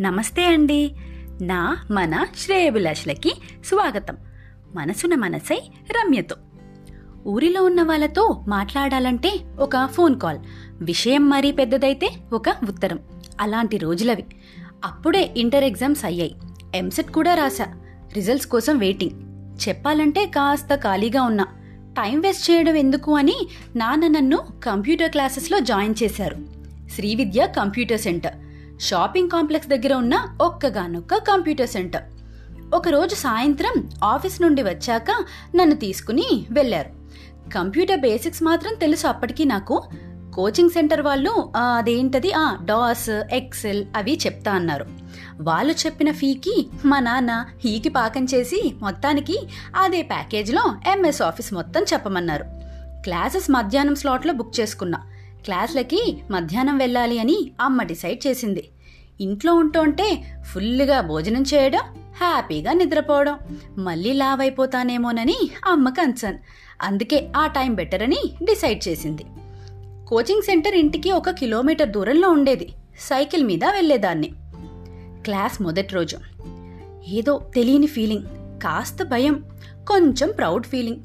నమస్తే అండి. నా మన శ్రేయభిలాషులకి స్వాగతం. మనసున మనసై రమ్యతో. ఊరిలో ఉన్న వాళ్ళతో మాట్లాడాలంటే ఒక ఫోన్ కాల్. విషయం మరీ పెద్దదైతే ఒక ఉత్తరం. అలాంటి రోజులవి. అప్పుడే ఇంటర్ ఎగ్జామ్స్ అయ్యాయి. ఎంసెట్ కూడా రాశా. రిజల్ట్స్ కోసం వెయిటింగ్. చెప్పాలంటే కాస్త ఖాళీగా ఉన్నా. టైం వేస్ట్ చేయడం ఎందుకు అని నాన్న నన్ను కంప్యూటర్ క్లాసెస్లో జాయిన్ చేశారు. Srividya computer centre. Shopping complex దగ్గర ఉన్న ఒక్కగానొక్క కంప్యూటర్ సెంటర్. ఒకరోజు సాయంత్రం ఆఫీస్ నుండి వచ్చాక నన్ను తీసుకుని వెళ్ళారు. కంప్యూటర్ బేసిక్స్ మాత్రం తెలుసు అప్పటికి నాకు. కోచింగ్ సెంటర్ వాళ్ళు అదేంటది? ఆ డాస్ ఎక్సెల్ అవి చెప్తా అన్నారు. వాళ్ళు చెప్పిన ఫీకి మా నాన్న హీకి పాకం చేసి మొత్తానికి అదే ప్యాకేజ్లో ఎంఎస్ ఆఫీస్ మొత్తం చెప్పమన్నారు. క్లాసెస్ మధ్యాహ్నం స్లాట్లో బుక్ చేసుకున్నా. క్లాస్లకి మధ్యాహ్నం వెళ్ళాలి అని అమ్మ డిసైడ్ చేసింది. ఇంట్లో ఉంటుంటే ఫుల్గా భోజనం చేయడం హ్యాపీగా నిద్రపోవడం మళ్ళీ లావ్ అయిపోతానేమోనని అమ్మ కన్సర్న్. అందుకే ఆ టైం బెటర్ అని డిసైడ్ చేసింది. కోచింగ్ సెంటర్ ఇంటికి ఒక కిలోమీటర్ దూరంలో ఉండేది. సైకిల్ మీద వెళ్ళేదాన్ని. క్లాస్ మొదటి రోజు. ఏదో తెలియని ఫీలింగ్ కాస్త భయం కొంచెం ప్రౌడ్ ఫీలింగ్.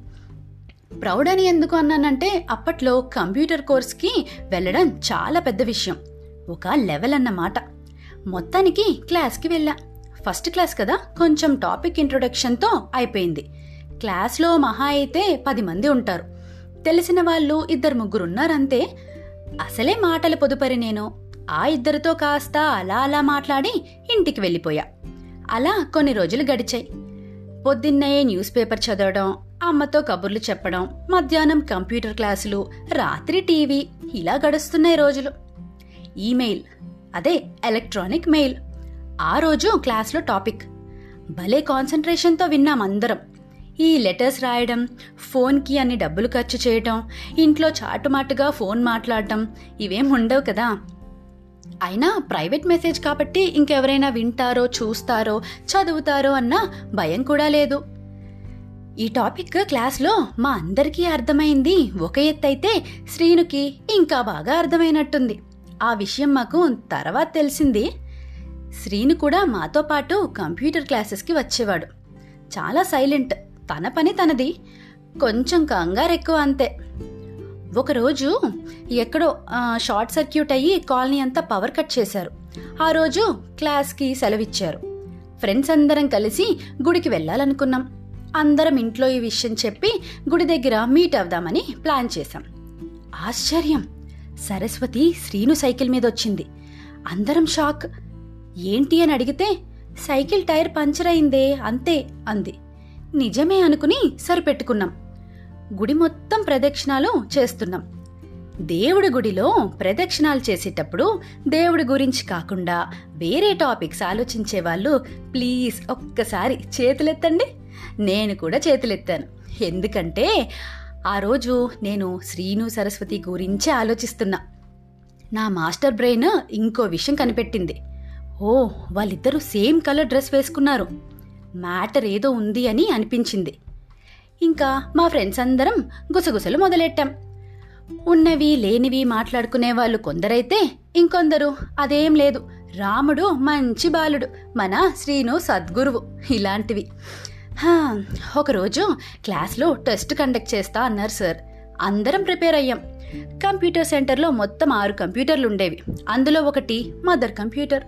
ప్రౌడ్ అని ఎందుకు అన్నానంటే అప్పట్లో కంప్యూటర్ కోర్స్కి వెళ్ళడం చాలా పెద్ద విషయం. ఒక లెవెల్ అన్నమాట. మొత్తానికి క్లాస్కి వెళ్ళా. ఫస్ట్ క్లాస్ కదా కొంచెం టాపిక్ ఇంట్రొడక్షన్తో అయిపోయింది. క్లాస్లో మహా అయితే పది మంది ఉంటారు. తెలిసిన వాళ్ళు ఇద్దరు ముగ్గురు ఉన్నారంతే అసలే మాటల పొదుపరి నేను. ఆ ఇద్దరితో కాస్త అలా అలా మాట్లాడి ఇంటికి వెళ్ళిపోయా. అలా కొన్ని రోజులు గడిచాయి. పొద్దున్నే న్యూస్ పేపర్ చదవడం అమ్మతో కబుర్లు చెప్పడం మధ్యాహ్నం కంప్యూటర్ క్లాసులు రాత్రి టీవీ ఇలా గడుస్తున్నాయి రోజులు. ఈమెయిల్ అదే ఎలక్ట్రానిక్ మెయిల్. ఆ రోజు క్లాస్లో టాపిక్. భలే కాన్సన్ట్రేషన్తో విన్నాం అందరం. ఈ లెటర్స్ రాయడం ఫోన్కి అన్ని డబ్బులు ఖర్చు చేయటం ఇంట్లో చాటుమాటుగా ఫోన్ మాట్లాడటం ఇవేం ఉండవు కదా. అయినా ప్రైవేట్ మెసేజ్ కాబట్టి ఇంకెవరైనా వింటారో చూస్తారో చదువుతారో అన్న భయం కూడా లేదు. ఈ టాపిక్ క్లాస్లో మా అందరికీ అర్థమైంది. ఒక ఎత్తైతే శ్రీనుకి ఇంకా బాగా అర్థమైనట్టుంది. ఆ విషయం మాకు తర్వాత తెలిసింది. శ్రీను కూడా మాతో పాటు కంప్యూటర్ క్లాసెస్కి వచ్చేవాడు. చాలా సైలెంట్. తన పని తనది. కొంచెం కంగారు ఎక్కువ అంతే. ఒకరోజు ఎక్కడో షార్ట్ సర్క్యూట్ అయ్యి కాలనీ అంతా పవర్ కట్ చేశారు. ఆ రోజు క్లాస్కి సెలవిచ్చారు. ఫ్రెండ్స్ అందరం కలిసి గుడికి వెళ్ళాలనుకున్నాం. అందరం ఇంట్లో ఈ విషయం చెప్పి గుడి దగ్గర మీట్ అవుదామని ప్లాన్ చేశాం. ఆశ్చర్యం! సరస్వతి శ్రీను సైకిల్ మీద వచ్చింది. అందరం షాక్ ఏంటి అని అడిగితే సైకిల్ టైర్ పంచర్ అయిందే అంతే అంది. నిజమే అనుకుని సరిపెట్టుకున్నాం. గుడి మొత్తం ప్రదక్షిణాలు చేస్తున్నాం. దేవుడి గుడిలో ప్రదక్షిణాలు చేసేటప్పుడు దేవుడి గురించి కాకుండా వేరే టాపిక్స్ ఆలోచించే వాళ్ళు ప్లీజ్ ఒక్కసారి చేతులెత్తండి. నేను కూడా చేతులెత్తాను. ఎందుకంటే ఆ రోజు నేను శ్రీను సరస్వతి గురించి ఆలోచిస్తున్నా. నా మాస్టర్ బ్రెయిన్ ఇంకో విషయం కనిపెట్టింది. ఓ వాళ్ళిద్దరూ సేమ్ కలర్ డ్రెస్ వేసుకున్నారు. మ్యాటర్ ఏదో ఉంది అని అనిపించింది. ఇంకా మా ఫ్రెండ్స్ అందరం గుసగుసలు మొదలెట్టాం. ఉన్నవి లేనివి మాట్లాడుకునే వాళ్ళు కొందరైతే ఇంకొందరు. అదేం లేదు. రాముడు మంచి బాలుడు. మన శ్రీను సద్గురువు. ఇలాంటివి. ఒకరోజు క్లాస్లో టెస్ట్ కండక్ట్ చేస్తా అన్నారు సార్. అందరం ప్రిపేర్ అయ్యాం. కంప్యూటర్ సెంటర్లో మొత్తం ఆరు కంప్యూటర్లు ఉండేవి. అందులో ఒకటి మదర్ కంప్యూటర్.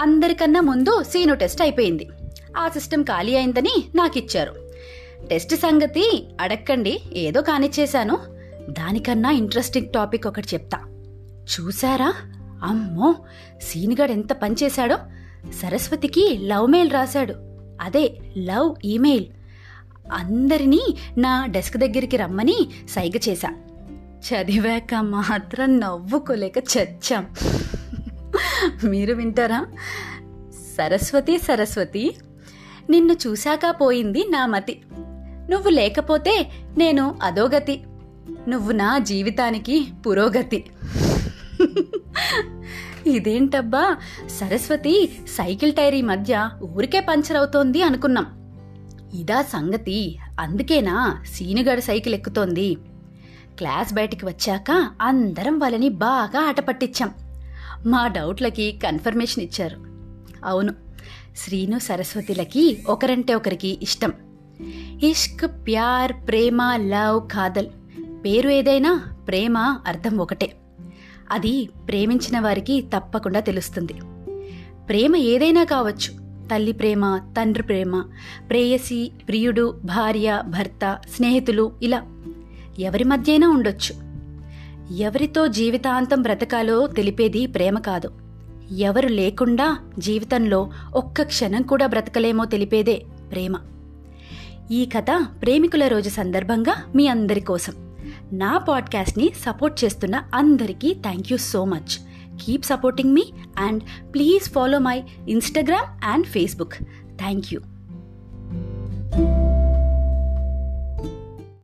అందరికన్నా ముందు సీను టెస్ట్ అయిపోయింది. ఆ సిస్టమ్ ఖాళీ అయిందని నాకు ఇచ్చారు టెస్ట్ సంగతి అడక్కండి. ఏదో కానిచ్చేశాను. దానికన్నా ఇంట్రెస్టింగ్ టాపిక్ ఒకటి చెప్తా. చూసారా అమ్మో! సీనిగాడు ఎంత పనిచేశాడో సరస్వతికి లవ్ మెయిల్ రాశాడు. అదే లవ్ ఈమెయిల్. అందరినీ నా డెస్క్ దగ్గరికి రమ్మని సైగ చేశా. చదివాక మాత్రం నవ్వుకోలేక చచ్చాం. మీరు వింటారా? సరస్వతి సరస్వతి నిన్ను చూశాక పోయింది నా మతి. నువ్వు లేకపోతే నేను అధోగతి. నువ్వు నా జీవితానికి పురోగతి. ఇదేంటబ్బా? సరస్వతి సైకిల్ టైర్ ఈ మధ్య ఊరికే పంచర్ అవుతోంది అనుకున్నాం. ఇదా సంగతి. అందుకేనా సీనుగాడు సైకిల్ ఎక్కుతోంది. క్లాస్ బయటికి వచ్చాక అందరం వాళ్ళని బాగా ఆట పట్టించాం. మా డౌట్లకి కన్ఫర్మేషన్ ఇచ్చారు. అవును శ్రీను సరస్వతిలకి ఒకరంటే ఒకరికి ఇష్టం. ఇష్క్ ప్యార్ ప్రేమ లవ్ కాదల్. పేరు ఏదైనా ప్రేమ అర్థం ఒకటే. అది ప్రేమించిన వారికి తప్పకుండా తెలుస్తుంది. ప్రేమ ఏదైనా కావచ్చు. తల్లి ప్రేమ తండ్రి ప్రేమ ప్రేయసి ప్రియుడు భార్య భర్త స్నేహితులు ఇలా ఎవరి మధ్యైనా ఉండొచ్చు. ఎవరితో జీవితాంతం బ్రతకాలో తెలిపేది ప్రేమ కాదు. ఎవరు లేకుండా జీవితంలో ఒక్క క్షణం కూడా బ్రతకలేమో తెలిపేదే ప్రేమ. ఈ కథ ప్రేమికుల రోజు సందర్భంగా మీ అందరి కోసం. నా పాడ్కాస్ట్ని సపోర్ట్ చేస్తున్న అందరికీ thank you so much keep supporting me and please follow my Instagram and Facebook thank you